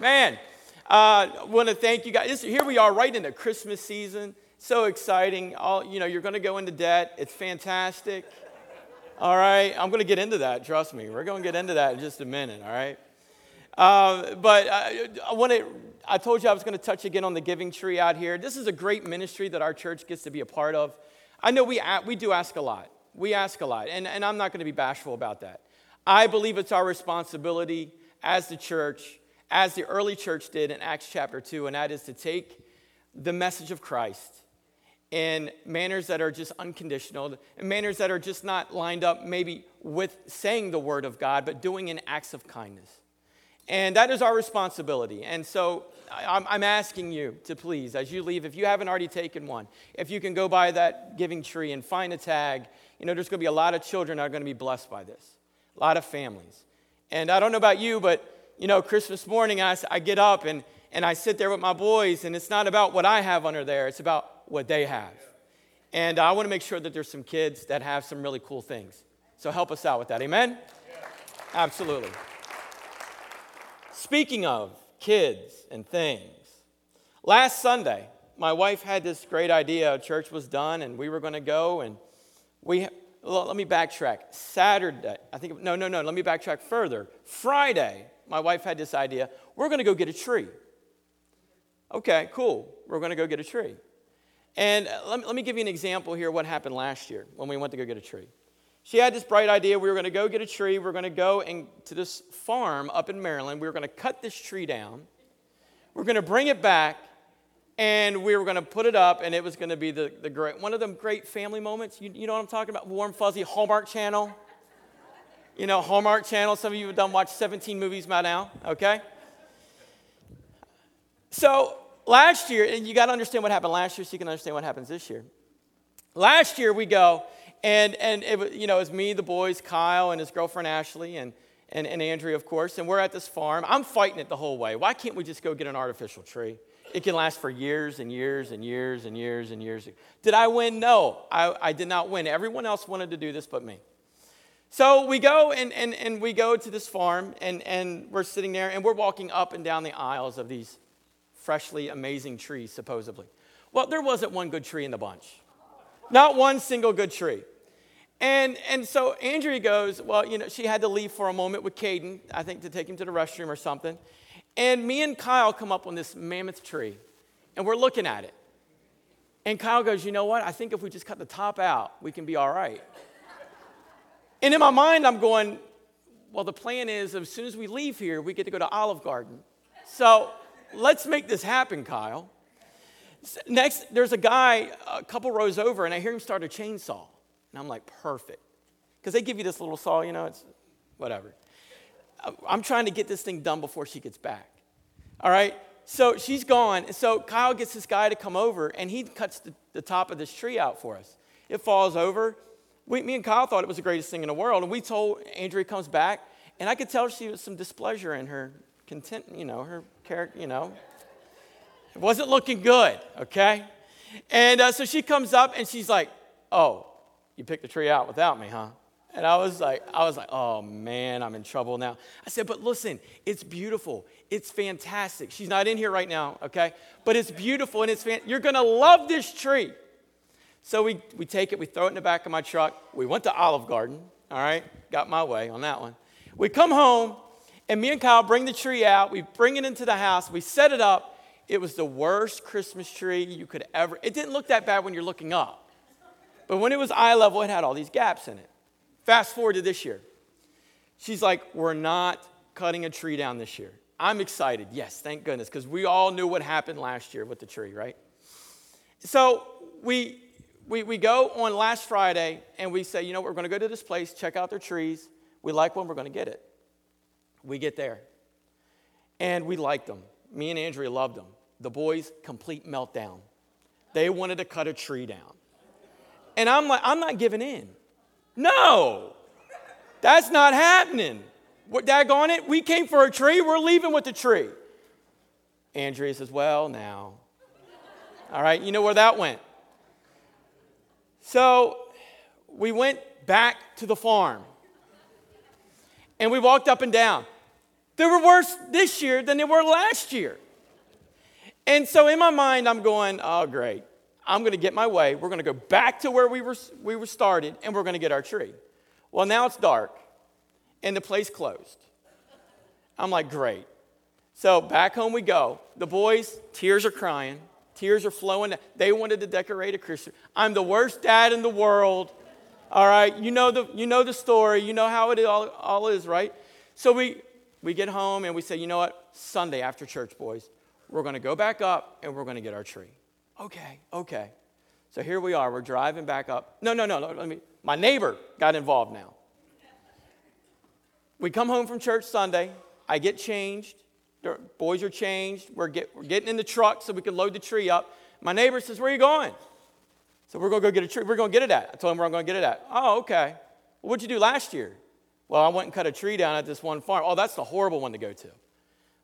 Man, I uh, want to thank you guys. Here we are right in the Christmas season. So exciting. All, you know, you're going to go into debt. It's fantastic. All right. I'm going to get into that. Trust me. We're going to get into that in just a minute. All right. Uh, but I, I want to, I told you I was going to touch again on the giving tree out here. This is a great ministry that our church gets to be a part of. I know we, we do ask a lot. We ask a lot. And, and I'm not going to be bashful about that. I believe it's our responsibility as the church, as the early church did in Acts chapter 2, and that is to take the message of Christ in manners that are just unconditional, in manners that are just not lined up maybe with saying the word of God, but doing in acts of kindness. And that is our responsibility. And so I'm asking you to please, as you leave, if you haven't already taken one, if you can go by that giving tree and find a tag, you know, there's going to be a lot of children that are going to be blessed by this, a lot of families. And I don't know about you, but, you know, Christmas morning, I, I get up and, and I sit there with my boys, and it's not about what I have under there, it's about what they have. And I want to make sure that there's some kids that have some really cool things. So help us out with that. Amen? Absolutely. Speaking of kids and things, last Sunday, my wife had this great idea. Church was done, and we were going to go, and we. Let me backtrack. Saturday, I think, no, no, no, let me backtrack further. Friday, my wife had this idea. We're going to go get a tree. Okay, cool. We're going to go get a tree. And uh, let me, let me give you an example here what happened last year when we went to go get a tree. She had this bright idea. We were going to go get a tree. We were going to go and, to this farm up in Maryland. We were going to cut this tree down. We are going to bring it back, and we were going to put it up, and it was going to be the, the great, one of them great family moments. You, you know what I'm talking about? Warm, fuzzy Hallmark Channel. You know, Hallmark Channel. Some of you have done watch 17 movies by now, okay? So last year, and you got to understand what happened last year so you can understand what happens this year. Last year we go, and, and it was, you know, it's me, the boys, Kyle, and his girlfriend Ashley, and, and, and Andrea, of course, and we're at this farm. I'm fighting it the whole way. Why can't we just go get an artificial tree? It can last for years and years and years and years and years. Did I win? No, I, I did not win. Everyone else wanted to do this but me. So we go and, and, and we go to this farm, and, and we're sitting there, and we're walking up and down the aisles of these freshly amazing trees, supposedly. Well, there wasn't one good tree in the bunch, not one single good tree. And, and so Andrea goes, Well, you know, she had to leave for a moment with Caden, I think to take him to the restroom or something. And me and Kyle come up on this mammoth tree, and we're looking at it. And Kyle goes, You know what? I think if we just cut the top out, we can be all right. And in my mind, I'm going, Well, the plan is as soon as we leave here, we get to go to Olive Garden. So let's make this happen, Kyle. Next, there's a guy a couple rows over, and I hear him start a chainsaw. And I'm like, perfect. Because they give you this little saw, you know, it's whatever. I'm trying to get this thing done before she gets back. All right? So she's gone. And so Kyle gets this guy to come over, and he cuts the, the top of this tree out for us. It falls over. We, me and Kyle thought it was the greatest thing in the world. And we told Andrea comes back, and I could tell she was some displeasure in her content, you know, her character, you know. It wasn't looking good, okay? And uh, so she comes up and she's like, "Oh, you picked the tree out without me, huh?" And I was like, I was like, "Oh man, I'm in trouble now." I said, "But listen, it's beautiful. It's fantastic. She's not in here right now, okay? But it's beautiful and it's fan- you're gonna love this tree." So we we take it, we throw it in the back of my truck. We went to Olive Garden. All right, got my way on that one. We come home and me and Kyle bring the tree out. We bring it into the house. We set it up. It was the worst Christmas tree you could ever. It didn't look that bad when you're looking up. But when it was eye level, it had all these gaps in it. Fast forward to this year. She's like, We're not cutting a tree down this year. I'm excited. Yes, thank goodness, because we all knew what happened last year with the tree, right? So we, we, we go on last Friday and we say, you know, we're going to go to this place, check out their trees. We like one, we're going to get it. We get there, and we liked them. Me and Andrea loved them. The boys, complete meltdown. They wanted to cut a tree down. And I'm like, I'm not giving in. No, that's not happening. What, daggone it, we came for a tree, we're leaving with the tree. Andrea says, Well, now. All right, you know where that went. So we went back to the farm. And we walked up and down. They were worse this year than they were last year. And so in my mind, I'm going, oh, great. I'm going to get my way. We're going to go back to where we were, we were started, and we're going to get our tree. Well, now it's dark, and the place closed. I'm like, great. So back home we go. The boys, tears are crying, tears are flowing. They wanted to decorate a Christmas. I'm the worst dad in the world. All right, you know the, you know the story, you know how it all, all is, right? So we, we get home and we say, you know what? Sunday after church, boys, we're going to go back up and we're going to get our tree. Okay, okay. So here we are. We're driving back up. No, no, no, no. Let me. My neighbor got involved now. We come home from church Sunday. I get changed. Boys are changed. We're, get, we're getting in the truck so we can load the tree up. My neighbor says, Where are you going? So we're going to go get a tree. We're going to get it at. I told him where I'm going to get it at. Oh, okay. Well, what'd you do last year? Well, I went and cut a tree down at this one farm. Oh, that's the horrible one to go to.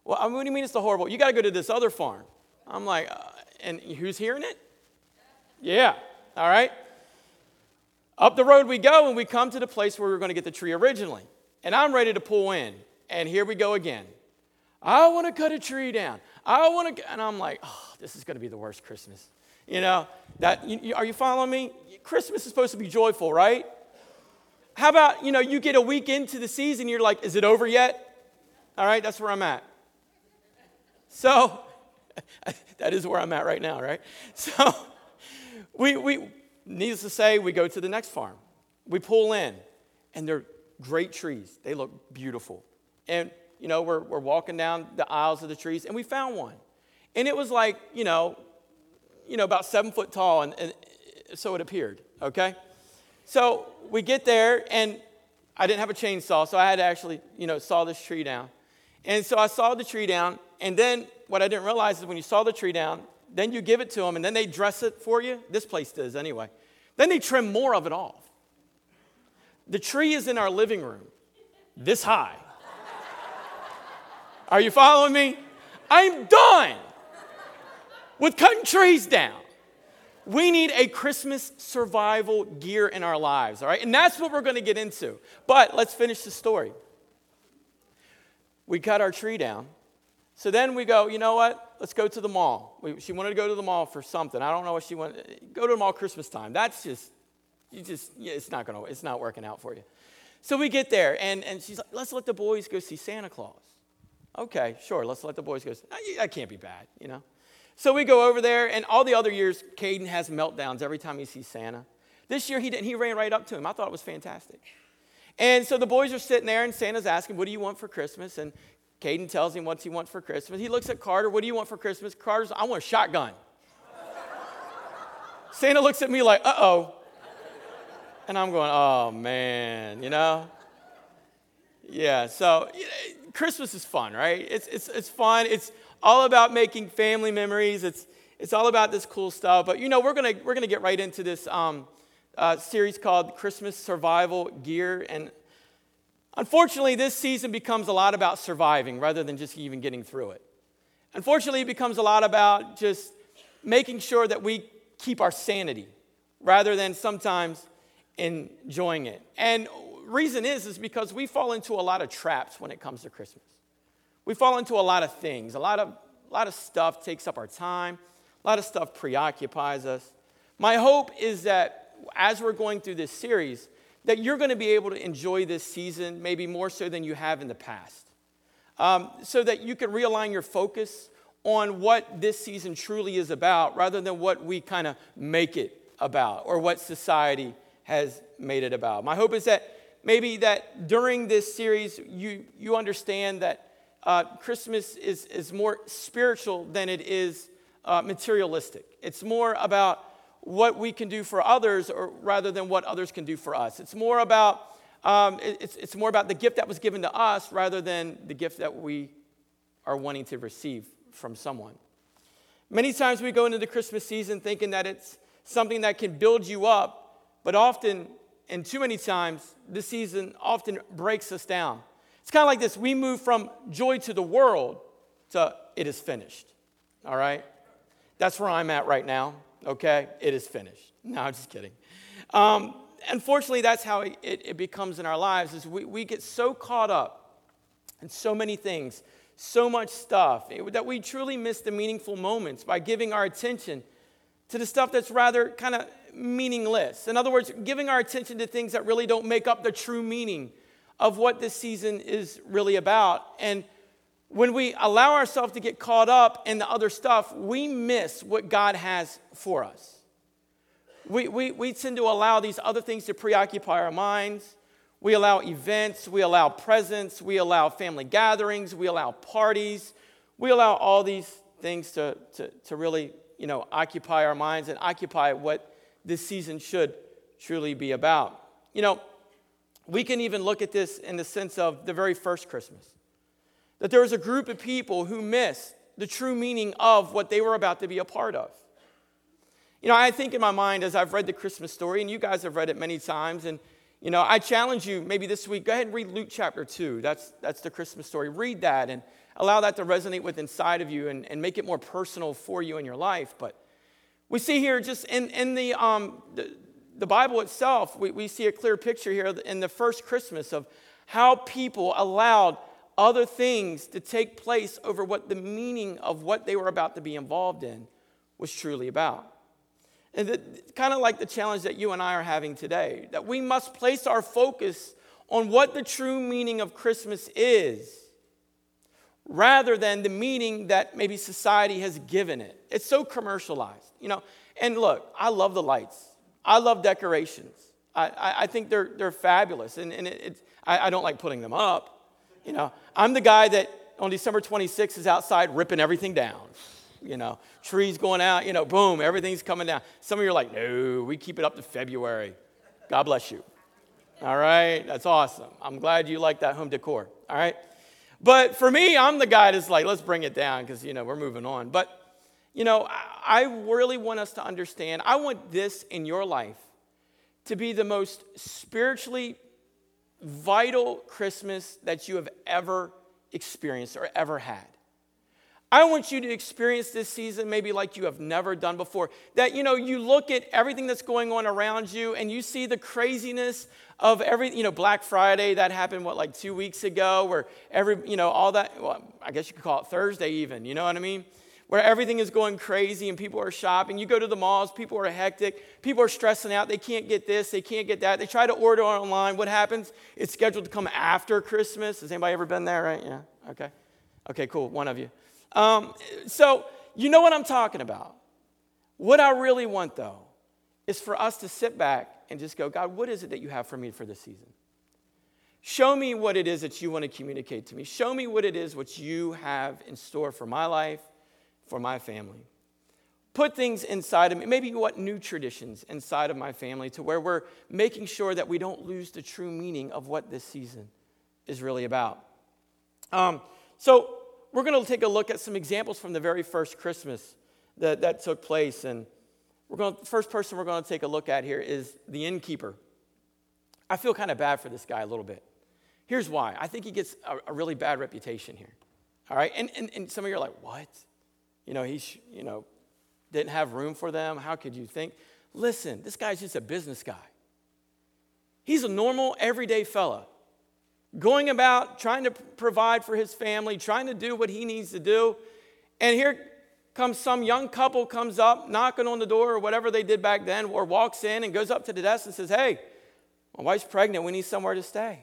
Well, what do you mean it's the horrible? You got to go to this other farm. I'm like, uh, and who's hearing it? Yeah. All right. Up the road we go, and we come to the place where we were going to get the tree originally. And I'm ready to pull in. And here we go again. I want to cut a tree down. I want to, and I'm like, oh, this is going to be the worst Christmas. You know, that, you, are you following me? Christmas is supposed to be joyful, right? How about, you know, you get a week into the season, you're like, is it over yet? All right, that's where I'm at. So, that is where I'm at right now, right? So, we, we, needless to say, we go to the next farm. We pull in, and they're great trees. They look beautiful. And, you know, we're, we're walking down the aisles of the trees, and we found one. And it was like, you know, you know, about seven foot tall, and, and so it appeared, okay? So we get there, and I didn't have a chainsaw, so I had to actually, you know, saw this tree down. And so I sawed the tree down, and then what I didn't realize is when you saw the tree down, then you give it to them, and then they dress it for you. This place does anyway. Then they trim more of it off. The tree is in our living room, this high. Are you following me? I'm done with cutting trees down. We need a Christmas survival gear in our lives, all right? And that's what we're going to get into. But let's finish the story. We cut our tree down. So then we go, you know what? Let's go to the mall. We, she wanted to go to the mall for something. I don't know what she wanted. Go to the mall Christmas time. That's just, you just, yeah, it's not going to, it's not working out for you. So we get there, and, and she's like, let's let the boys go see Santa Claus. Okay, sure, let's let the boys go. That can't be bad, you know? So we go over there, and all the other years, Caden has meltdowns every time he sees Santa. This year, he didn't. He ran right up to him. I thought it was fantastic. And so the boys are sitting there, and Santa's asking, What do you want for Christmas? And Caden tells him what he wants for Christmas. He looks at Carter, What do you want for Christmas? Carter's, I want a shotgun. Santa looks at me like, Uh oh. And I'm going, Oh, man, you know? Yeah, so Christmas is fun, right? It's, it's, it's fun. It's all about making family memories. It's, it's all about this cool stuff. But you know, we're going we're gonna get right into this um, uh, series called Christmas Survival Gear. And unfortunately, this season becomes a lot about surviving rather than just even getting through it. Unfortunately, it becomes a lot about just making sure that we keep our sanity rather than sometimes enjoying it. And reason is is because we fall into a lot of traps when it comes to Christmas. We fall into a lot of things. A lot of, a lot of stuff takes up our time. A lot of stuff preoccupies us. My hope is that as we're going through this series, that you're going to be able to enjoy this season maybe more so than you have in the past. Um, so that you can realign your focus on what this season truly is about rather than what we kind of make it about or what society has made it about. My hope is that maybe that during this series you, you understand that uh, Christmas is, is more spiritual than it is uh, materialistic. It's more about what we can do for others or rather than what others can do for us. It's more about um, it's, it's more about the gift that was given to us rather than the gift that we are wanting to receive from someone. Many times we go into the Christmas season thinking that it's something that can build you up, but often, and too many times, this season often breaks us down. It's kind of like this we move from joy to the world to it is finished. All right? That's where I'm at right now. Okay? It is finished. No, I'm just kidding. Um, unfortunately, that's how it, it, becomes in our lives is we, we get so caught up in so many things, so much stuff, that we truly miss the meaningful moments by giving our attention to the stuff that's rather kind of meaningless. In other words, giving our attention to things that really don't make up the true meaning of what this season is really about. And when we allow ourselves to get caught up in the other stuff, we miss what God has for us. We, we, we tend to allow these other things to preoccupy our minds. We allow events, we allow presents, we allow family gatherings, we allow parties, we allow all these things to, to, to really you know, occupy our minds and occupy what this season should truly be about. You know, we can even look at this in the sense of the very first Christmas. That there was a group of people who missed the true meaning of what they were about to be a part of. You know, I think in my mind as I've read the Christmas story, and you guys have read it many times, and you know, I challenge you maybe this week, go ahead and read Luke chapter 2. That's, that's the Christmas story. Read that and allow that to resonate with inside of you and, and make it more personal for you in your life. But we see here just in, in the, um, the, the Bible itself, we, we see a clear picture here in the first Christmas of how people allowed other things to take place over what the meaning of what they were about to be involved in was truly about. And kind of like the challenge that you and I are having today, that we must place our focus on what the true meaning of Christmas is rather than the meaning that maybe society has given it. It's so commercialized, you know. And look, I love the lights, I love decorations. I, I, I think they're, they're fabulous, and, and it, it, I, I don't like putting them up. You know, I'm the guy that on December 26th is outside ripping everything down you know, trees going out, you know, boom, everything's coming down. Some of you are like, no, we keep it up to February. God bless you. All right, that's awesome. I'm glad you like that home decor. All right. But for me, I'm the guy that's like, let's bring it down because, you know, we're moving on. But, you know, I really want us to understand, I want this in your life to be the most spiritually vital Christmas that you have ever experienced or ever had. I want you to experience this season maybe like you have never done before. That, you know, you look at everything that's going on around you and you see the craziness of every, you know, Black Friday, that happened, what, like two weeks ago, where every, you know, all that, well, I guess you could call it Thursday even, you know what I mean? Where everything is going crazy and people are shopping. You go to the malls, people are hectic, people are stressing out. They can't get this, they can't get that. They try to order online. What happens? It's scheduled to come after Christmas. Has anybody ever been there, right? Yeah, okay. Okay, cool, one of you. Um, so, you know what I'm talking about. What I really want, though, is for us to sit back and just go, God, what is it that you have for me for this season? Show me what it is that you want to communicate to me. Show me what it is what you have in store for my life, for my family. Put things inside of me, maybe what new traditions inside of my family to where we're making sure that we don't lose the true meaning of what this season is really about. Um, so, we're going to take a look at some examples from the very first Christmas that, that took place. And we're going to, the first person we're going to take a look at here is the innkeeper. I feel kind of bad for this guy a little bit. Here's why. I think he gets a, a really bad reputation here. All right? And, and, and some of you are like, what? You know, he's, you know, didn't have room for them. How could you think? Listen, this guy's just a business guy. He's a normal, everyday fella going about trying to provide for his family, trying to do what he needs to do. And here comes some young couple comes up, knocking on the door or whatever they did back then, or walks in and goes up to the desk and says, Hey, my wife's pregnant. We need somewhere to stay.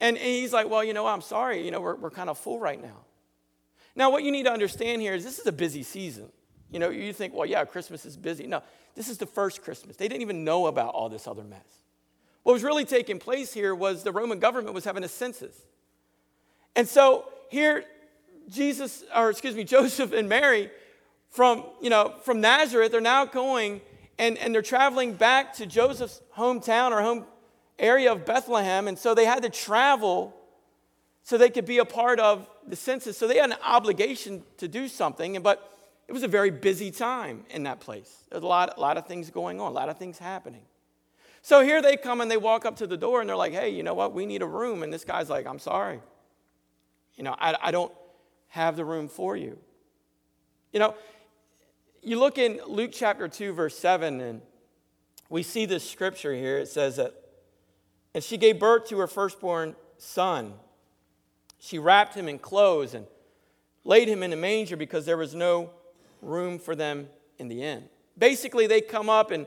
And, he's like, Well, you know, I'm sorry. You know, we're, we're kind of full right now. Now, what you need to understand here is this is a busy season. You know, you think, well, yeah, Christmas is busy. No, this is the first Christmas. They didn't even know about all this other mess. What was really taking place here was the Roman government was having a census. And so here, Jesus, or excuse me, Joseph and Mary from, you know, from Nazareth are now going and, and they're traveling back to Joseph's hometown or home area of Bethlehem. And so they had to travel so they could be a part of the census. So they had an obligation to do something, but it was a very busy time in that place. There's a lot, a lot of things going on, a lot of things happening. So here they come and they walk up to the door and they're like, hey, you know what? We need a room. And this guy's like, I'm sorry. You know, I, I don't have the room for you. You know, you look in Luke chapter 2, verse 7, and we see this scripture here. It says that, and she gave birth to her firstborn son, She wrapped him in clothes and laid him in a manger because there was no room for them in the inn. Basically, they come up and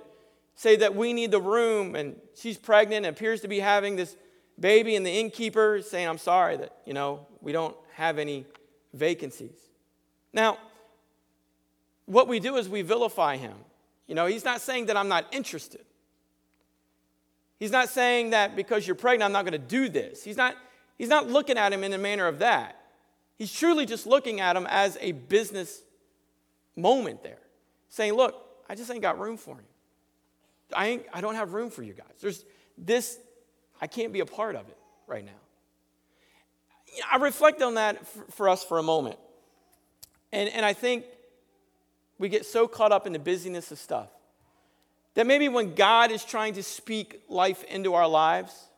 say that we need the room, and she's pregnant and appears to be having this baby, and the innkeeper is saying, I'm sorry that, you know, we don't have any vacancies. Now, what we do is we vilify him. You know, he's not saying that I'm not interested. He's not saying that because you're pregnant, I'm not going to do this. He's not, he's not looking at him in a manner of that. He's truly just looking at him as a business moment there, saying, Look, I just ain't got room for him. I, I don't have room for you guys. There's this, I can't be a part of it right now. I reflect on that for, for us for a moment. And, and I think we get so caught up in the busyness of stuff that maybe when God is trying to speak life into our lives,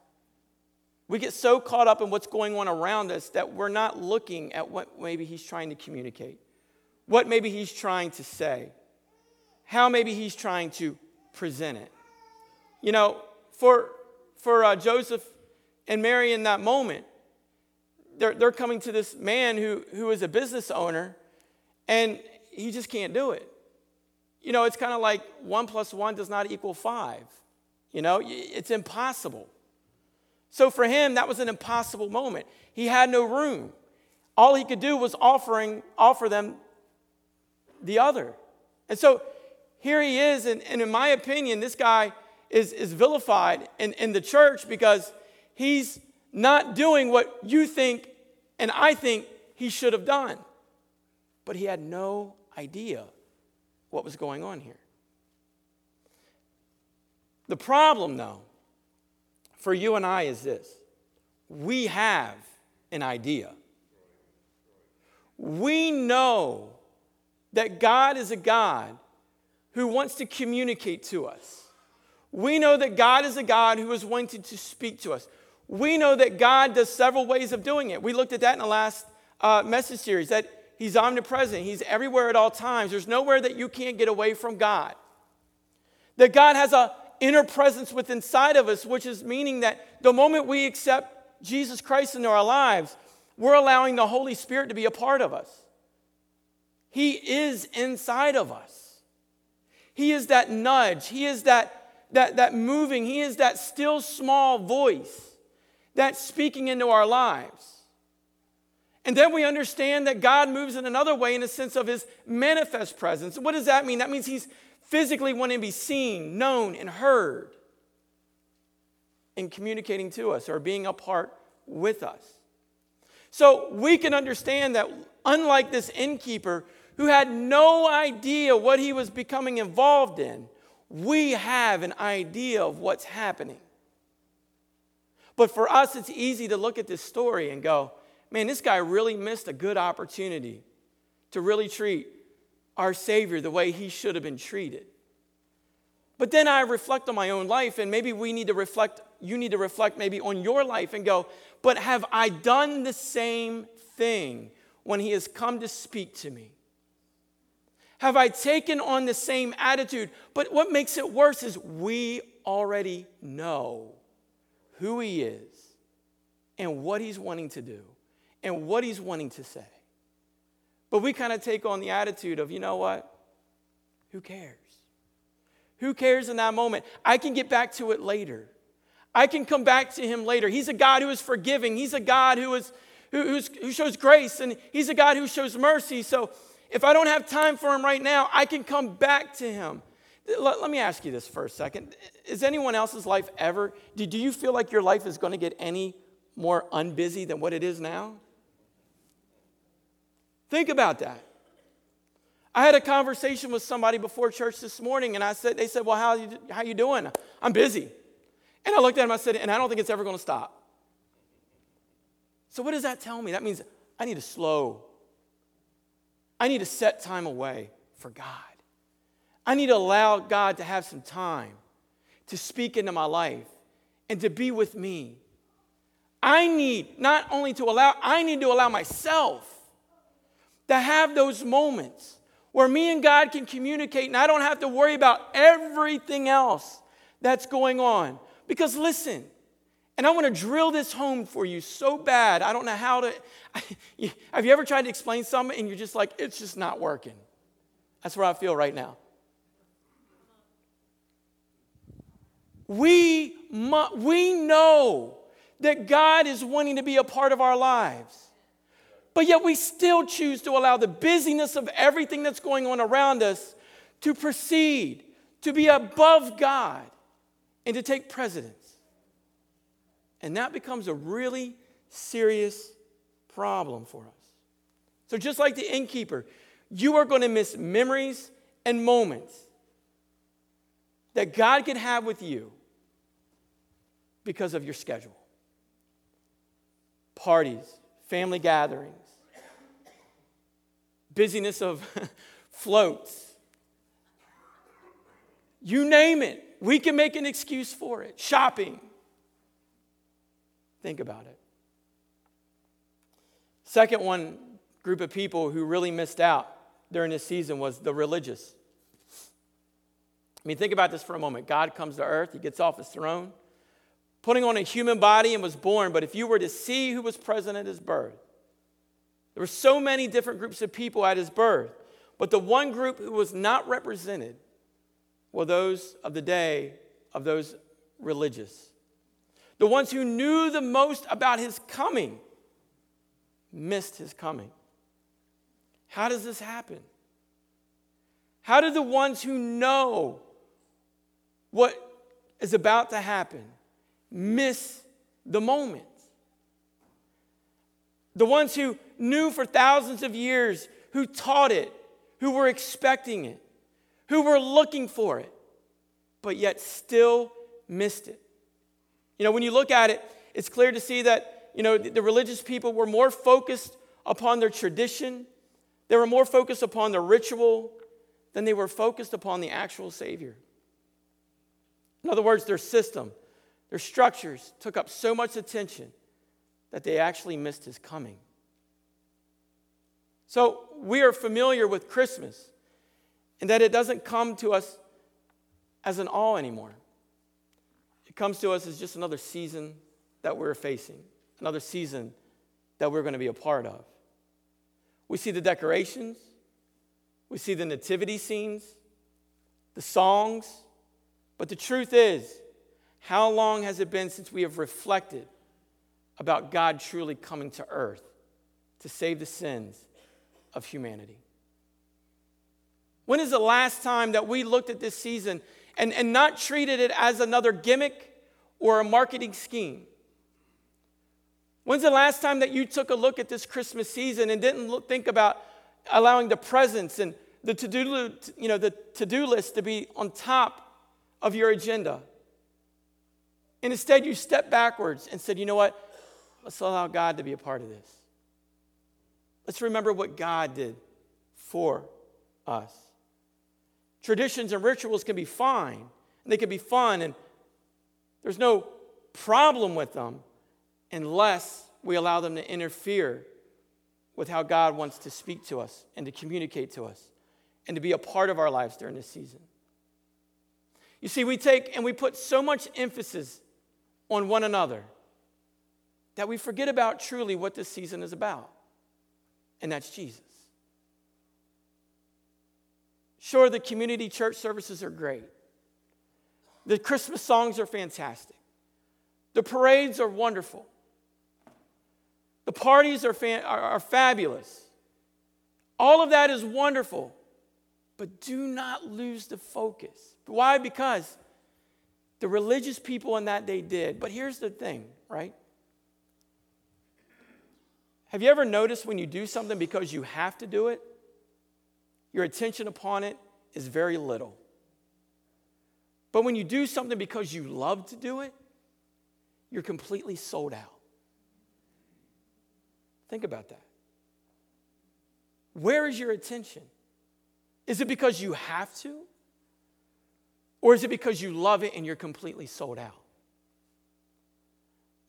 we get so caught up in what's going on around us that we're not looking at what maybe He's trying to communicate, what maybe He's trying to say, how maybe He's trying to present it. You know, for, for uh, Joseph and Mary in that moment, they're, they're coming to this man who, who is a business owner and he just can't do it. You know, it's kind of like one plus one does not equal five. You know, it's impossible. So for him, that was an impossible moment. He had no room. All he could do was offering, offer them the other. And so here he is, and, and in my opinion, this guy is, is vilified in, in the church because he's not doing what you think and I think he should have done. But he had no idea what was going on here. The problem, though, for you and I is this we have an idea. We know that God is a God who wants to communicate to us. We know that God is a God who is wanting to speak to us. We know that God does several ways of doing it. We looked at that in the last uh, message series that He's omnipresent, He's everywhere at all times. There's nowhere that you can't get away from God. That God has a inner presence within inside of us, which is meaning that the moment we accept Jesus Christ into our lives, we're allowing the Holy Spirit to be a part of us. He is inside of us. He is that nudge. He is that, that, that moving. He is that still small voice that's speaking into our lives. And then we understand that God moves in another way in a sense of his manifest presence. What does that mean? That means he's physically wanting to be seen, known, and heard in communicating to us or being a part with us. So we can understand that, unlike this innkeeper who had no idea what he was becoming involved in, we have an idea of what's happening. But for us, it's easy to look at this story and go, man, this guy really missed a good opportunity to really treat our Savior the way he should have been treated. But then I reflect on my own life, and maybe we need to reflect, you need to reflect maybe on your life and go, but have I done the same thing when he has come to speak to me? Have I taken on the same attitude? But what makes it worse is we already know who he is and what he's wanting to do and what he's wanting to say. But we kind of take on the attitude of, you know what? Who cares? Who cares in that moment? I can get back to it later. I can come back to him later. He's a God who is forgiving. He's a God who, is, who, who shows grace, and he's a God who shows mercy. So if I don't have time for him right now, I can come back to him. Let, let me ask you this for a second. Is anyone else's life ever, do, do you feel like your life is going to get any more unbusy than what it is now? Think about that. I had a conversation with somebody before church this morning, and I said, they said, Well, how you, how you doing? I'm busy. And I looked at him, I said, and I don't think it's ever going to stop. So, what does that tell me? That means I need to slow. I need to set time away for God. I need to allow God to have some time to speak into my life and to be with me. I need not only to allow, I need to allow myself to have those moments where me and God can communicate and I don't have to worry about everything else that's going on. Because listen, And I want to drill this home for you so bad. I don't know how to. have you ever tried to explain something and you're just like, it's just not working? That's where I feel right now. We, we know that God is wanting to be a part of our lives. But yet we still choose to allow the busyness of everything that's going on around us to proceed, to be above God, and to take precedence. And that becomes a really serious problem for us. So, just like the innkeeper, you are going to miss memories and moments that God can have with you because of your schedule. Parties, family gatherings, busyness of floats. You name it, we can make an excuse for it. Shopping. Think about it. Second one group of people who really missed out during this season was the religious. I mean, think about this for a moment. God comes to earth, he gets off his throne, putting on a human body and was born. But if you were to see who was present at his birth, there were so many different groups of people at his birth. But the one group who was not represented were those of the day of those religious. The ones who knew the most about his coming missed his coming. How does this happen? How do the ones who know what is about to happen miss the moment? The ones who knew for thousands of years, who taught it, who were expecting it, who were looking for it, but yet still missed it. You know, when you look at it, it's clear to see that, you know, the religious people were more focused upon their tradition, they were more focused upon the ritual than they were focused upon the actual Savior. In other words, their system, their structures took up so much attention that they actually missed his coming. So we are familiar with Christmas and that it doesn't come to us as an all anymore. It comes to us as just another season that we're facing, another season that we're going to be a part of. We see the decorations, we see the nativity scenes, the songs, but the truth is, how long has it been since we have reflected about God truly coming to earth to save the sins of humanity. When is the last time that we looked at this season and, and not treated it as another gimmick or a marketing scheme? When's the last time that you took a look at this Christmas season and didn't look, think about allowing the presents and the to-do, you know, the to-do list to be on top of your agenda? And instead, you stepped backwards and said, you know what? Let's allow God to be a part of this. Let's remember what God did for us. Traditions and rituals can be fine, and they can be fun, and there's no problem with them unless we allow them to interfere with how God wants to speak to us and to communicate to us and to be a part of our lives during this season. You see, we take and we put so much emphasis on one another that we forget about truly what this season is about, and that's Jesus. Sure, the community church services are great. The Christmas songs are fantastic. The parades are wonderful. The parties are, are, are fabulous. All of that is wonderful. But do not lose the focus. Why? Because the religious people in that day did. But here's the thing, right? Have you ever noticed when you do something because you have to do it, your attention upon it is very little? But when you do something because you love to do it, you're completely sold out. Think about that. Where is your attention? Is it because you have to? Or is it because you love it and you're completely sold out?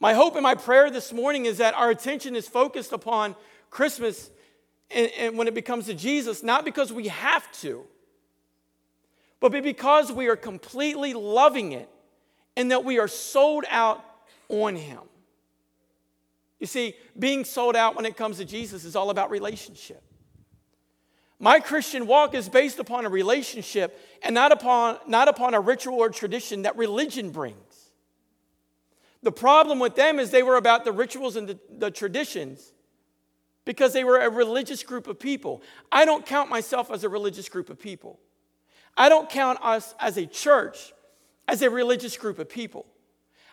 My hope and my prayer this morning is that our attention is focused upon Christmas and, and when it becomes to Jesus, not because we have to, but because we are completely loving it and that we are sold out on Him. You see, being sold out when it comes to Jesus is all about relationship. My Christian walk is based upon a relationship and not upon, not upon a ritual or tradition that religion brings. The problem with them is they were about the rituals and the, the traditions because they were a religious group of people. I don't count myself as a religious group of people. I don't count us as a church as a religious group of people.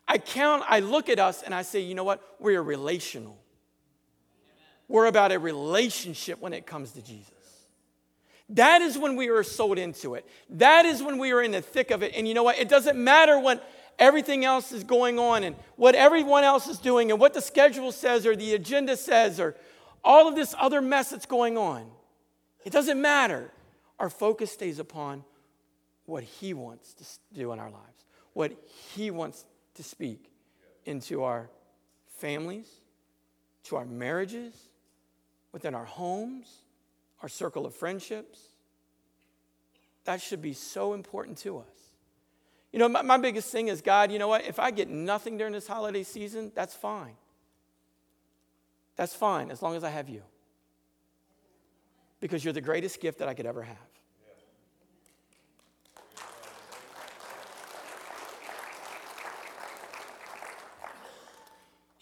I count, I look at us and I say, you know what? We're relational. We're about a relationship when it comes to Jesus. That is when we are sold into it. That is when we are in the thick of it. And you know what? It doesn't matter what everything else is going on and what everyone else is doing and what the schedule says or the agenda says or all of this other mess that's going on. It doesn't matter. Our focus stays upon what He wants to do in our lives, what He wants to speak into our families, to our marriages, within our homes, our circle of friendships. That should be so important to us. You know, my, my, biggest thing is God, you know what? If I get nothing during this holiday season, that's fine. That's fine as long as I have you. Because you're the greatest gift that I could ever have.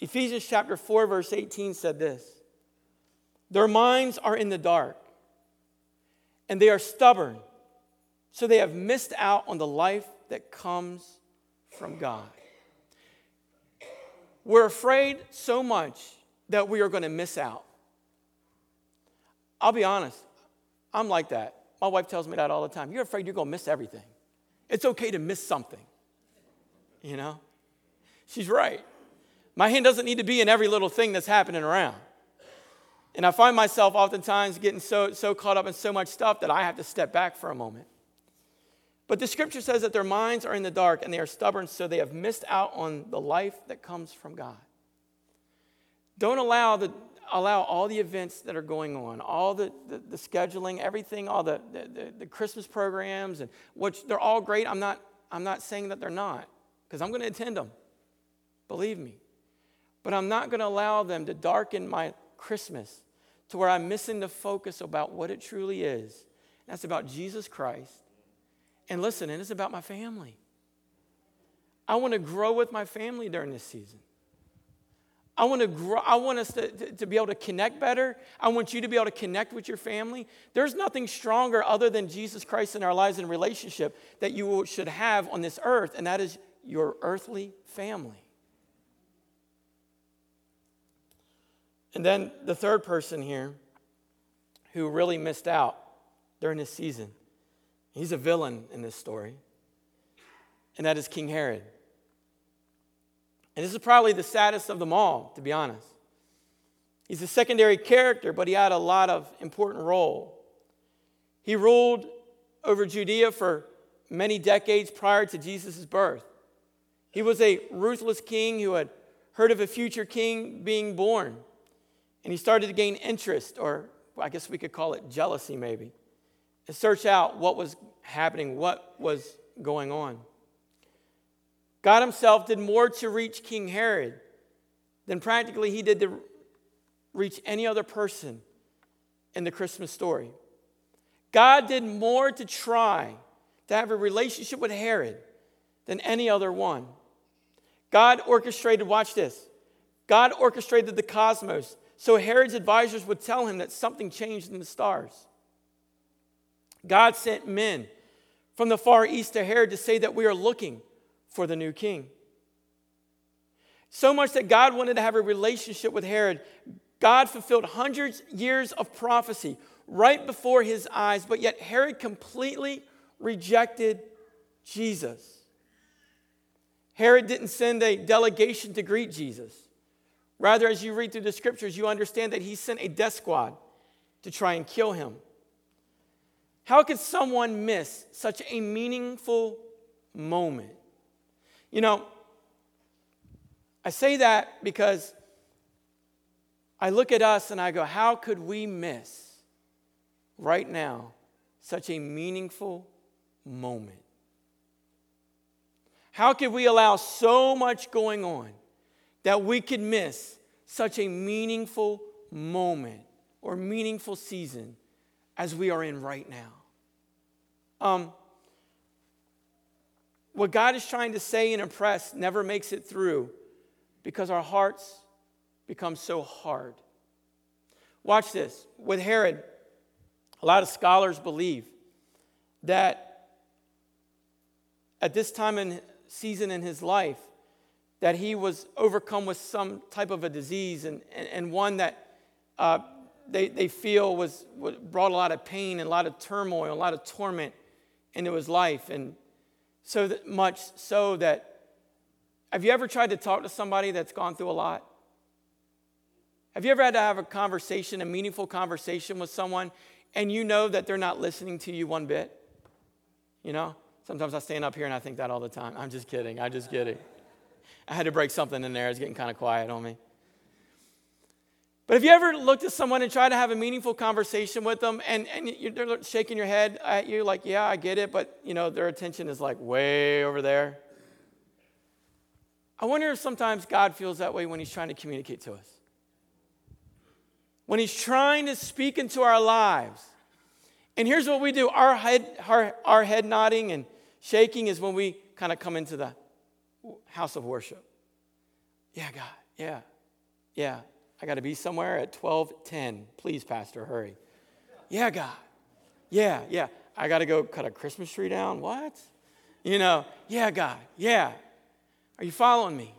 Ephesians chapter 4, verse 18 said this Their minds are in the dark, and they are stubborn, so they have missed out on the life that comes from God. We're afraid so much that we are going to miss out. I'll be honest, I'm like that. My wife tells me that all the time. You're afraid you're going to miss everything. It's okay to miss something. You know? She's right. My hand doesn't need to be in every little thing that's happening around. And I find myself oftentimes getting so, so caught up in so much stuff that I have to step back for a moment. But the scripture says that their minds are in the dark and they are stubborn, so they have missed out on the life that comes from God. Don't allow, the, allow all the events that are going on, all the, the, the scheduling, everything, all the, the, the, Christmas programs, and which they're all great. I'm not, I'm not saying that they're not, because I'm going to attend them. Believe me. But I'm not going to allow them to darken my Christmas to where I'm missing the focus about what it truly is. That's about Jesus Christ. And listen, and it's about my family. I want to grow with my family during this season. I want to grow, I want us to, to, to, be able to connect better. I want you to be able to connect with your family. There's nothing stronger other than Jesus Christ in our lives and relationship that you should have on this earth, and that is your earthly family. And then the third person here who really missed out during this season, he's a villain in this story, and that is King Herod. And this is probably the saddest of them all, to be honest. He's a secondary character, but he had a lot of important role. He ruled over Judea for many decades prior to Jesus' birth. He was a ruthless king who had heard of a future king being born. And he started to gain interest, or I guess we could call it jealousy maybe, and search out what was happening, what was going on. God himself did more to reach King Herod than practically he did to reach any other person in the Christmas story. God did more to try to have a relationship with Herod than any other one. God orchestrated, watch this, God orchestrated the cosmos so Herod's advisors would tell him that something changed in the stars. God sent men from the far east to Herod to say that we are looking for the new king. So much that God wanted to have a relationship with Herod. God fulfilled hundreds years of prophecy right before his eyes, but yet Herod completely rejected Jesus. Herod didn't send a delegation to greet Jesus. Rather, as you read through the scriptures, you understand that he sent a death squad to try and kill him. How could someone miss such a meaningful moment? You know, I say that because I look at us and I go, how could we miss right now such a meaningful moment? How could we allow so much going on that we could miss such a meaningful moment or meaningful season as we are in right now. Um, what God is trying to say and impress never makes it through because our hearts become so hard. Watch this. With Herod, a lot of scholars believe that at this time and season in his life, that he was overcome with some type of a disease and, and, and one that uh, they, they feel was, brought a lot of pain and a lot of turmoil, a lot of torment into his life. And so that much so that, have you ever tried to talk to somebody that's gone through a lot? Have you ever had to have a conversation, a meaningful conversation with someone, and you know that they're not listening to you one bit? You know? Sometimes I stand up here and I think that all the time. I'm just kidding. I'm just kidding. I had to break something in there. It's getting kind of quiet on me. But have you ever looked at someone and tried to have a meaningful conversation with them and, and you're shaking your head at you like, yeah, I get it, but you know, their attention is like way over there? I wonder if sometimes God feels that way when he's trying to communicate to us. When he's trying to speak into our lives. And here's what we do our head, our, our head nodding and shaking is when we kind of come into the house of worship. Yeah, God, yeah, yeah. I got to be somewhere at 12:10. Please, pastor, hurry. Yeah, God. Yeah, yeah. I got to go cut a Christmas tree down. What? You know, yeah, God. Yeah. Are you following me?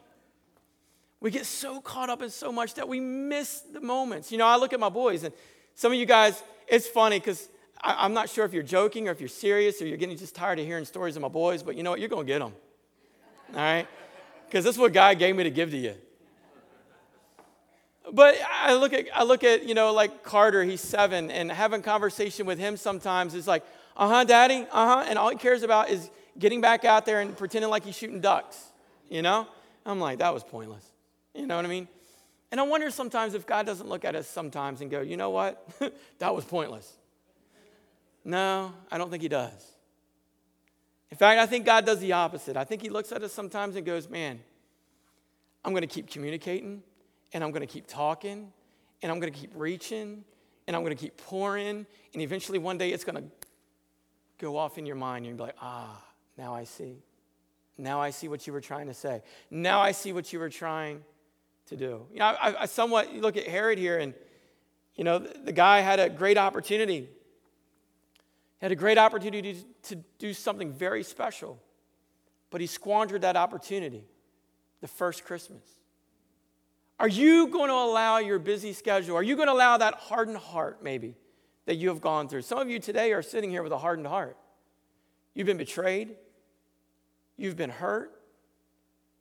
We get so caught up in so much that we miss the moments. You know, I look at my boys, and some of you guys, it's funny because I'm not sure if you're joking or if you're serious or you're getting just tired of hearing stories of my boys, but you know what? You're going to get them. All right? Because this is what God gave me to give to you. But I look at I look at you know like Carter, he's seven, and having conversation with him sometimes is like, uh huh, daddy, uh huh, and all he cares about is getting back out there and pretending like he's shooting ducks. You know, I'm like that was pointless. You know what I mean? And I wonder sometimes if God doesn't look at us sometimes and go, you know what, that was pointless. No, I don't think He does. In fact, I think God does the opposite. I think He looks at us sometimes and goes, man, I'm going to keep communicating and I'm going to keep talking, and I'm going to keep reaching, and I'm going to keep pouring, and eventually one day it's going to go off in your mind. To be like, ah, now I see. Now I see what you were trying to say. Now I see what you were trying to do. You know, I, I somewhat look at Herod here, and you know, the, the guy had a great opportunity. He had a great opportunity to, to do something very special, but he squandered that opportunity the first Christmas. Are you going to allow your busy schedule, are you going to allow that hardened heart maybe that you have gone through? Some of you today are sitting here with a hardened heart. You've been betrayed, you've been hurt,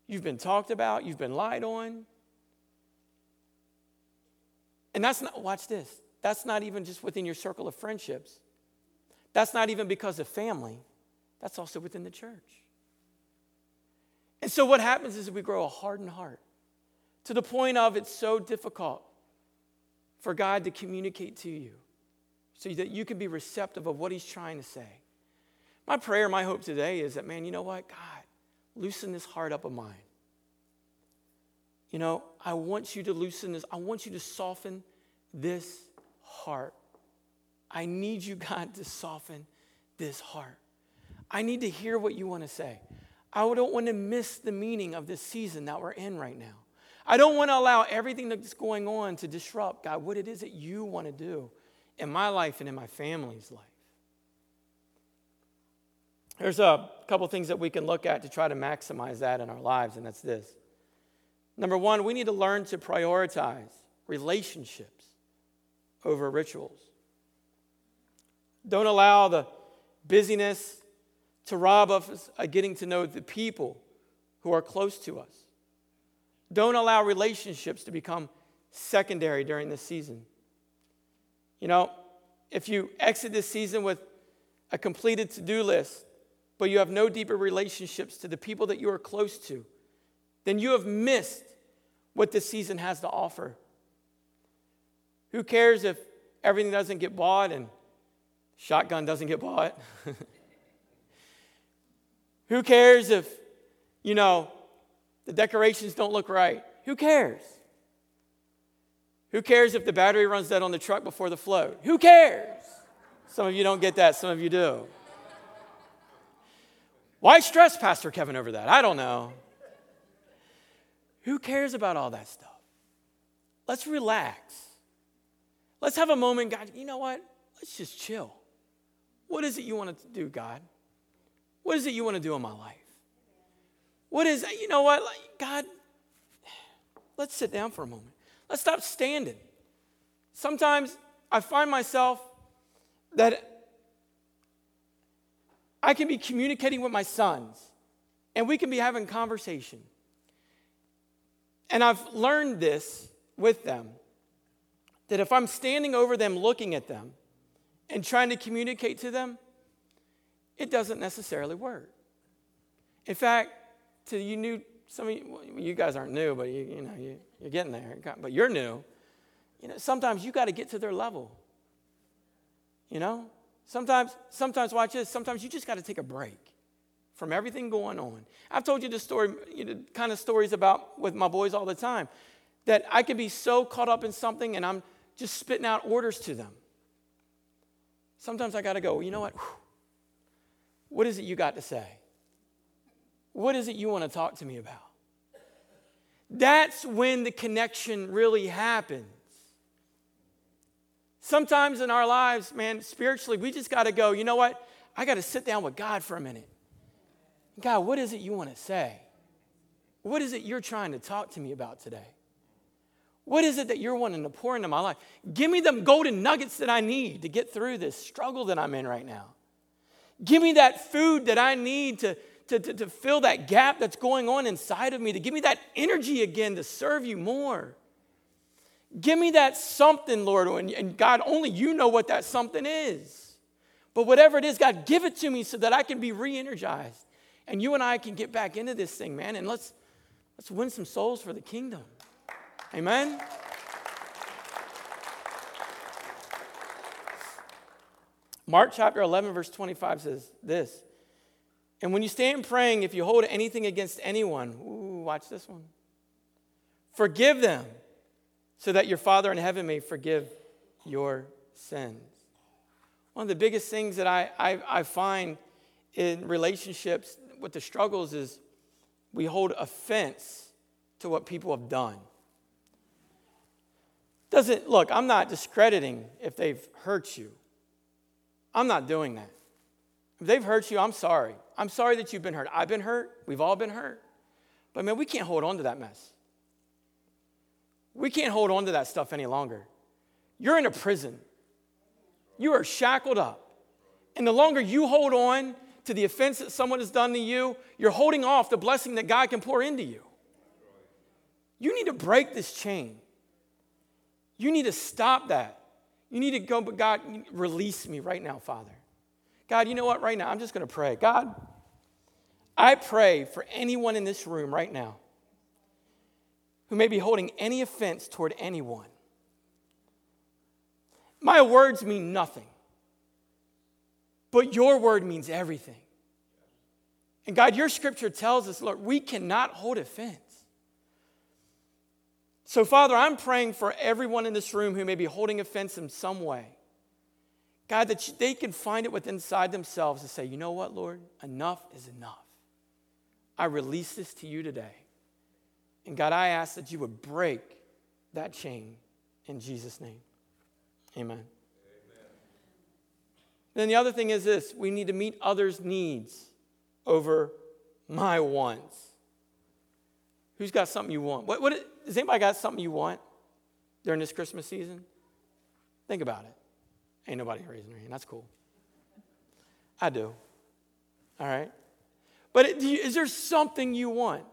you've been talked about, you've been lied on. And that's not, watch this, that's not even just within your circle of friendships. That's not even because of family, that's also within the church. And so what happens is we grow a hardened heart to the point of it's so difficult for God to communicate to you so that you can be receptive of what He's trying to say. My prayer, my hope today is that, man, you know what? God, loosen this heart up of mine. You know, I want you to loosen this, I want you to soften this heart. I need you, God, to soften this heart. I need to hear what you want to say. I don't want to miss the meaning of this season that we're in right now. I don't want to allow everything that's going on to disrupt, God, what it is that you want to do in my life and in my family's life. There's a couple things that we can look at to try to maximize that in our lives, and that's this. Number one, we need to learn to prioritize relationships over rituals. Don't allow the busyness to rob us of getting to know the people who are close to us. Don't allow relationships to become secondary during this season. You know, if you exit this season with a completed to do list, but you have no deeper relationships to the people that you are close to, then you have missed what this season has to offer. Who cares if everything doesn't get bought and shotgun doesn't get bought? Who cares if, you know, the decorations don't look right. Who cares? Who cares if the battery runs dead on the truck before the float? Who cares? Some of you don't get that, some of you do. Why stress Pastor Kevin over that? I don't know. Who cares about all that stuff? Let's relax. Let's have a moment, God, you know what? Let's just chill. What is it you want to do, God? What is it you want to do in my life? What is, that? you know what, God, let's sit down for a moment. Let's stop standing. Sometimes I find myself that I can be communicating with my sons and we can be having conversation. And I've learned this with them that if I'm standing over them looking at them and trying to communicate to them, it doesn't necessarily work. In fact, to you new, some of you, well, you guys aren't new, but you, you know, you, you're getting there, but you're new. You know, sometimes you got to get to their level. You know, sometimes, sometimes watch this. Sometimes you just got to take a break from everything going on. I've told you the story, you know, kind of stories about with my boys all the time, that I can be so caught up in something and I'm just spitting out orders to them. Sometimes I got to go. You know what? What is it you got to say? What is it you want to talk to me about? That's when the connection really happens. Sometimes in our lives, man, spiritually, we just got to go, you know what? I got to sit down with God for a minute. God, what is it you want to say? What is it you're trying to talk to me about today? What is it that you're wanting to pour into my life? Give me them golden nuggets that I need to get through this struggle that I'm in right now. Give me that food that I need to, to, to, to fill that gap that's going on inside of me, to give me that energy again to serve you more. Give me that something, Lord. And, and God, only you know what that something is. But whatever it is, God, give it to me so that I can be re energized. And you and I can get back into this thing, man. And let's, let's win some souls for the kingdom. Amen? Mark chapter 11, verse 25 says this and when you stand praying, if you hold anything against anyone, ooh, watch this one. Forgive them so that your Father in heaven may forgive your sins. One of the biggest things that I, I, I find in relationships with the struggles is we hold offense to what people have done. Doesn't look, I'm not discrediting if they've hurt you. I'm not doing that. If they've hurt you, I'm sorry. I'm sorry that you've been hurt. I've been hurt. We've all been hurt. But man, we can't hold on to that mess. We can't hold on to that stuff any longer. You're in a prison. You are shackled up. And the longer you hold on to the offense that someone has done to you, you're holding off the blessing that God can pour into you. You need to break this chain. You need to stop that. You need to go, but God, release me right now, Father. God, you know what? Right now, I'm just going to pray. God, I pray for anyone in this room right now who may be holding any offense toward anyone. My words mean nothing, but your word means everything. And God, your scripture tells us, Lord, we cannot hold offense. So, Father, I'm praying for everyone in this room who may be holding offense in some way. God, that they can find it within inside themselves to say, you know what, Lord? Enough is enough. I release this to you today. And God, I ask that you would break that chain in Jesus' name. Amen. Amen. Then the other thing is this we need to meet others' needs over my wants. Who's got something you want? What, what, has anybody got something you want during this Christmas season? Think about it. Ain't nobody raising their hand. That's cool. I do. All right. But is there something you want?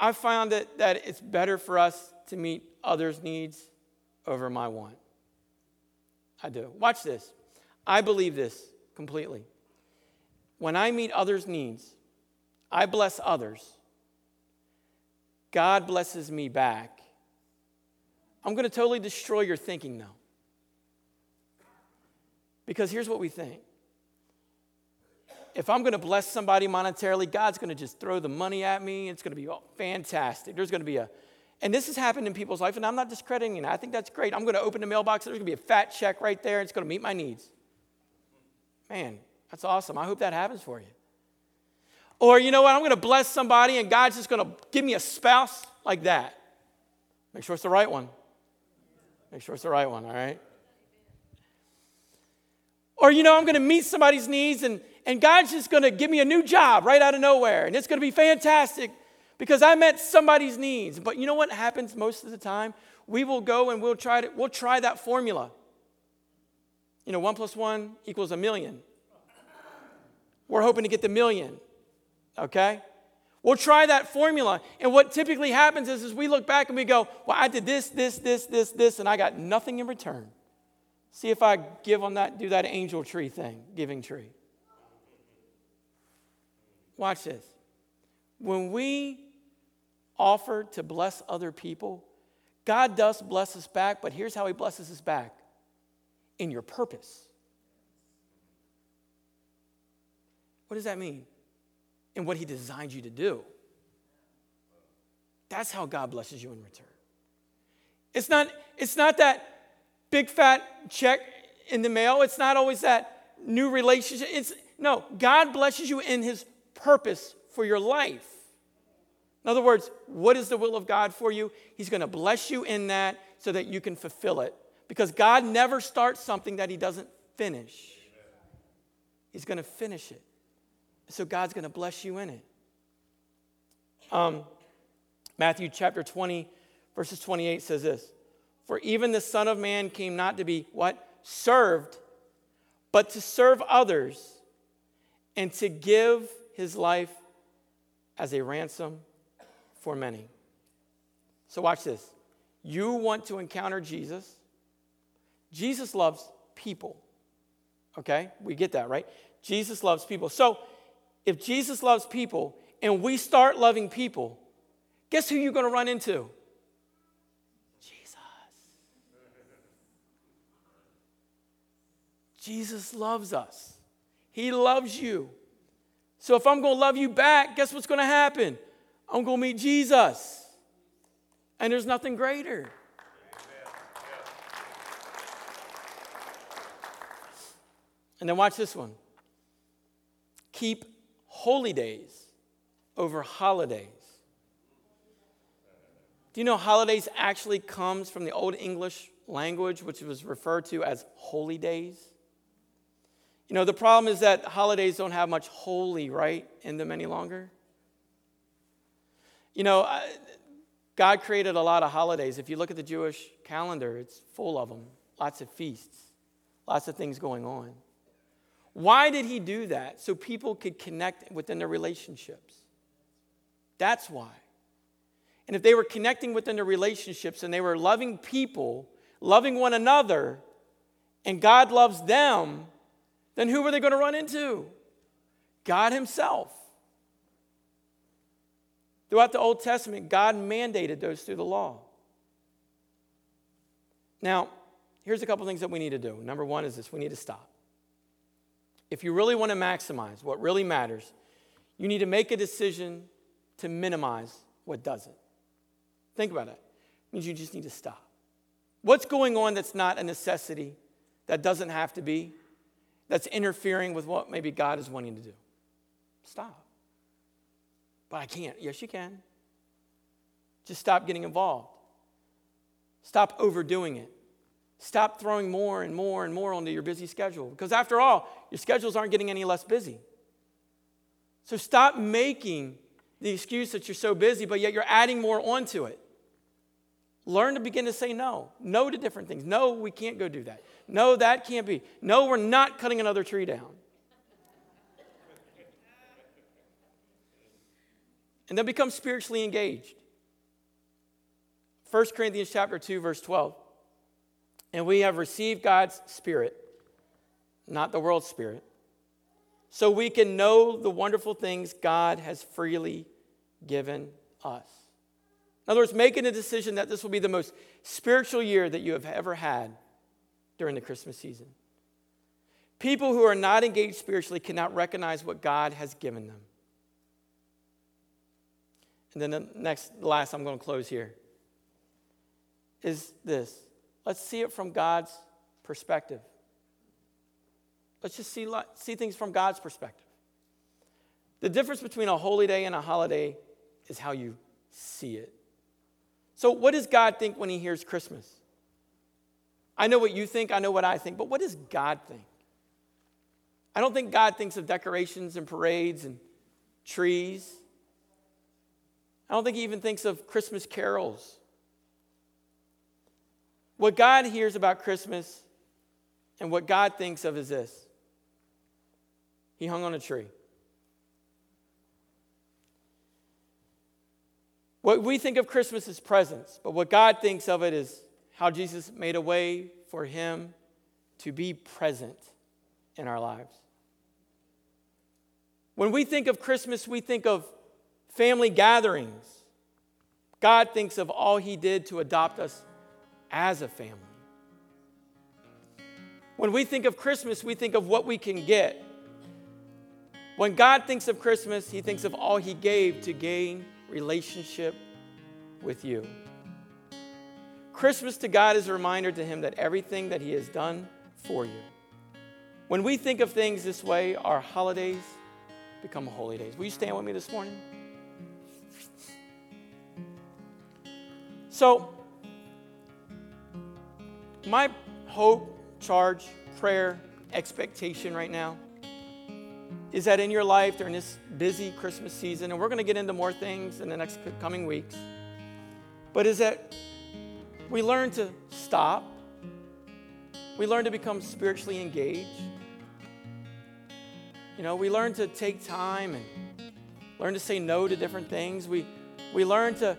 I found that, that it's better for us to meet others' needs over my want. I do. Watch this. I believe this completely. When I meet others' needs, I bless others. God blesses me back. I'm going to totally destroy your thinking now. Because here's what we think if I'm going to bless somebody monetarily, God's going to just throw the money at me. It's going to be fantastic. There's going to be a, and this has happened in people's life, and I'm not discrediting it. I think that's great. I'm going to open the mailbox, there's going to be a fat check right there, it's going to meet my needs. Man, that's awesome. I hope that happens for you. Or, you know what, I'm going to bless somebody, and God's just going to give me a spouse like that. Make sure it's the right one. Make sure it's the right one, all right? Or, you know, I'm going to meet somebody's needs and, and God's just going to give me a new job right out of nowhere. And it's going to be fantastic because I met somebody's needs. But you know what happens most of the time? We will go and we'll try, to, we'll try that formula. You know, one plus one equals a million. We're hoping to get the million, okay? We'll try that formula. And what typically happens is, is we look back and we go, well, I did this, this, this, this, this, and I got nothing in return. See if I give on that, do that angel tree thing, giving tree. Watch this. When we offer to bless other people, God does bless us back, but here's how He blesses us back in your purpose. What does that mean? In what He designed you to do. That's how God blesses you in return. It's not, it's not that big fat check in the mail. It's not always that new relationship. It's no, God blesses you in his purpose for your life. In other words, what is the will of God for you? He's going to bless you in that so that you can fulfill it. Because God never starts something that he doesn't finish. He's going to finish it. So God's going to bless you in it. Um, Matthew chapter 20, verses 28 says this for even the Son of Man came not to be what? Served, but to serve others and to give his life as a ransom for many. So, watch this. You want to encounter Jesus. Jesus loves people. Okay? We get that, right? Jesus loves people. So, if Jesus loves people and we start loving people, guess who you're going to run into? Jesus loves us. He loves you. So if I'm going to love you back, guess what's going to happen? I'm going to meet Jesus. And there's nothing greater. And then watch this one. Keep holy days over holidays. Do you know holidays actually comes from the Old English language, which was referred to as holy days? You know, the problem is that holidays don't have much holy, right, in them any longer. You know, God created a lot of holidays. If you look at the Jewish calendar, it's full of them, lots of feasts, lots of things going on. Why did he do that? So people could connect within their relationships. That's why. And if they were connecting within their relationships and they were loving people, loving one another, and God loves them, then who were they going to run into? God Himself. Throughout the Old Testament, God mandated those through the law. Now, here's a couple things that we need to do. Number one is this we need to stop. If you really want to maximize what really matters, you need to make a decision to minimize what doesn't. Think about it. it means you just need to stop. What's going on that's not a necessity, that doesn't have to be? That's interfering with what maybe God is wanting to do. Stop. But I can't. Yes, you can. Just stop getting involved. Stop overdoing it. Stop throwing more and more and more onto your busy schedule. Because after all, your schedules aren't getting any less busy. So stop making the excuse that you're so busy, but yet you're adding more onto it. Learn to begin to say no. No to different things. No, we can't go do that. No, that can't be. No, we're not cutting another tree down. And then become spiritually engaged. 1 Corinthians chapter 2 verse 12. And we have received God's spirit, not the world's spirit, so we can know the wonderful things God has freely given us. In other words, making a decision that this will be the most spiritual year that you have ever had during the Christmas season. People who are not engaged spiritually cannot recognize what God has given them. And then the next, last, I'm going to close here, is this. Let's see it from God's perspective. Let's just see, see things from God's perspective. The difference between a holy day and a holiday is how you see it. So, what does God think when He hears Christmas? I know what you think, I know what I think, but what does God think? I don't think God thinks of decorations and parades and trees. I don't think He even thinks of Christmas carols. What God hears about Christmas and what God thinks of is this He hung on a tree. What we think of Christmas is presents, but what God thinks of it is how Jesus made a way for him to be present in our lives. When we think of Christmas, we think of family gatherings. God thinks of all he did to adopt us as a family. When we think of Christmas, we think of what we can get. When God thinks of Christmas, he thinks of all he gave to gain relationship with you. Christmas to God is a reminder to Him that everything that He has done for you. When we think of things this way, our holidays become holy days. Will you stand with me this morning? So, my hope, charge, prayer, expectation right now is that in your life during this busy Christmas season, and we're going to get into more things in the next coming weeks, but is that we learn to stop, we learn to become spiritually engaged. You know, we learn to take time and learn to say no to different things. We, we learn to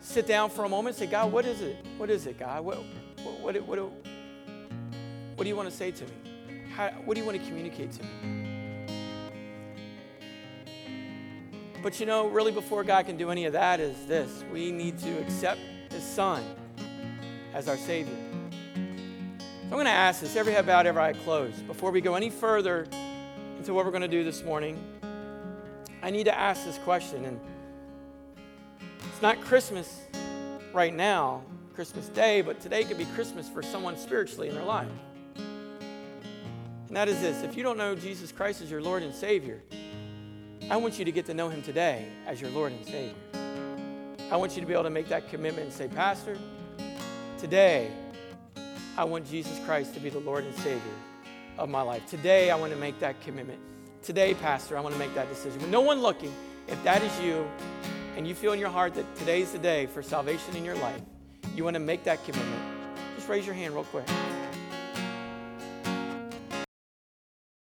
sit down for a moment and say, God, what is it? What is it, God? What, what, what, what, what do you want to say to me? How, what do you want to communicate to me? But you know, really, before God can do any of that, is this we need to accept His Son as our Savior. So I'm going to ask this every head bowed, every eye closed. Before we go any further into what we're going to do this morning, I need to ask this question. And it's not Christmas right now, Christmas Day, but today could be Christmas for someone spiritually in their life. And that is this if you don't know Jesus Christ as your Lord and Savior, I want you to get to know him today as your Lord and Savior. I want you to be able to make that commitment and say, Pastor, today I want Jesus Christ to be the Lord and Savior of my life. Today I want to make that commitment. Today, Pastor, I want to make that decision. With no one looking, if that is you and you feel in your heart that today's the day for salvation in your life, you want to make that commitment, just raise your hand real quick.